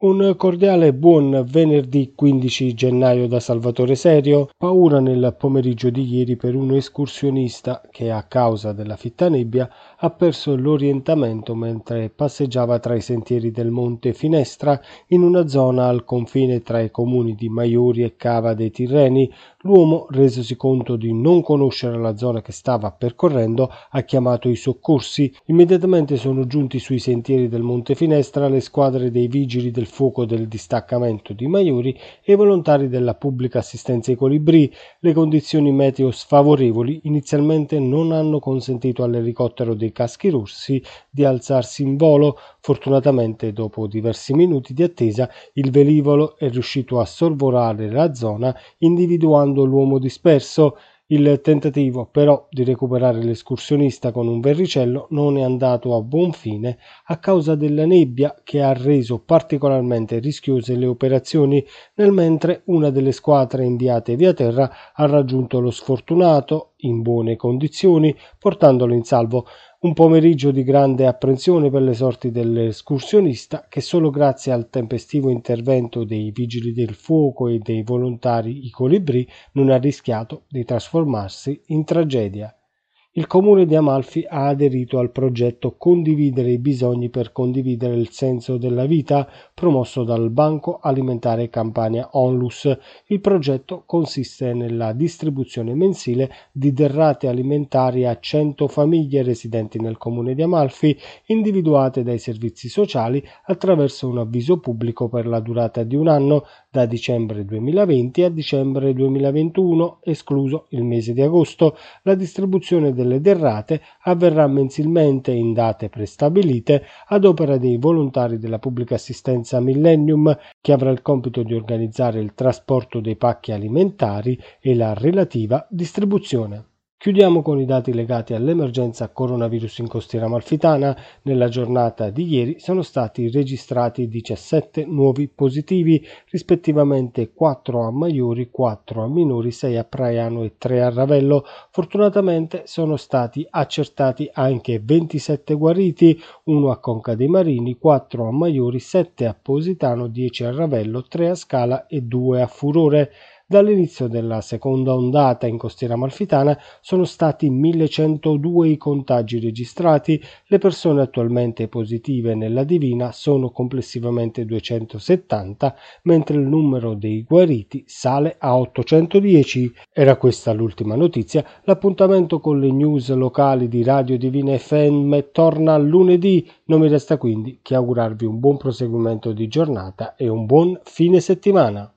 Un cordiale buon venerdì 15 gennaio da Salvatore Serio. Paura nel pomeriggio di ieri per un escursionista che a causa della fitta nebbia ha perso l'orientamento mentre passeggiava tra i sentieri del Monte Finestra in una zona al confine tra i comuni di Maiori e Cava dei Tirreni. L'uomo, resosi conto di non conoscere la zona che stava percorrendo, ha chiamato i soccorsi. Immediatamente sono giunti sui sentieri del Monte Finestra le squadre dei vigili del fuoco del distaccamento di Maiori e i volontari della pubblica assistenza ai colibrì. Le condizioni meteo sfavorevoli inizialmente non hanno consentito all'elicottero dei caschi rossi di alzarsi in volo. Fortunatamente, dopo diversi minuti di attesa, il velivolo è riuscito a sorvolare la zona individuando l'uomo disperso. Il tentativo però di recuperare l'escursionista con un verricello non è andato a buon fine a causa della nebbia che ha reso particolarmente rischiose le operazioni, nel mentre una delle squadre inviate via terra ha raggiunto lo sfortunato in buone condizioni, portandolo in salvo. Un pomeriggio di grande apprensione per le sorti dell'escursionista che solo grazie al tempestivo intervento dei vigili del fuoco e dei volontari i colibrì non ha rischiato di trasformarsi in tragedia. Il comune di Amalfi ha aderito al progetto Condividere i bisogni per condividere il senso della vita promosso dal Banco Alimentare Campania Onlus. Il progetto consiste nella distribuzione mensile di derrate alimentari a 100 famiglie residenti nel comune di Amalfi, individuate dai servizi sociali attraverso un avviso pubblico per la durata di un anno, da dicembre 2020 a dicembre 2021, escluso il mese di agosto. La distribuzione delle derrate avverrà mensilmente in date prestabilite ad opera dei volontari della pubblica assistenza Millennium che avrà il compito di organizzare il trasporto dei pacchi alimentari e la relativa distribuzione. Chiudiamo con i dati legati all'emergenza coronavirus in costiera amalfitana. Nella giornata di ieri sono stati registrati 17 nuovi positivi, rispettivamente 4 a Maiori, 4 a Minori, 6 a Praiano e 3 a Ravello. Fortunatamente sono stati accertati anche 27 guariti, 1 a Conca dei Marini, 4 a Maiori, 7 a Positano, 10 a Ravello, 3 a Scala e 2 a Furore. Dall'inizio della seconda ondata in costiera amalfitana sono stati 1102 i contagi registrati, le persone attualmente positive nella Divina sono complessivamente 270, mentre il numero dei guariti sale a 810. Era questa l'ultima notizia, l'appuntamento con le news locali di Radio Divina FM torna lunedì, non mi resta quindi che augurarvi un buon proseguimento di giornata e un buon fine settimana.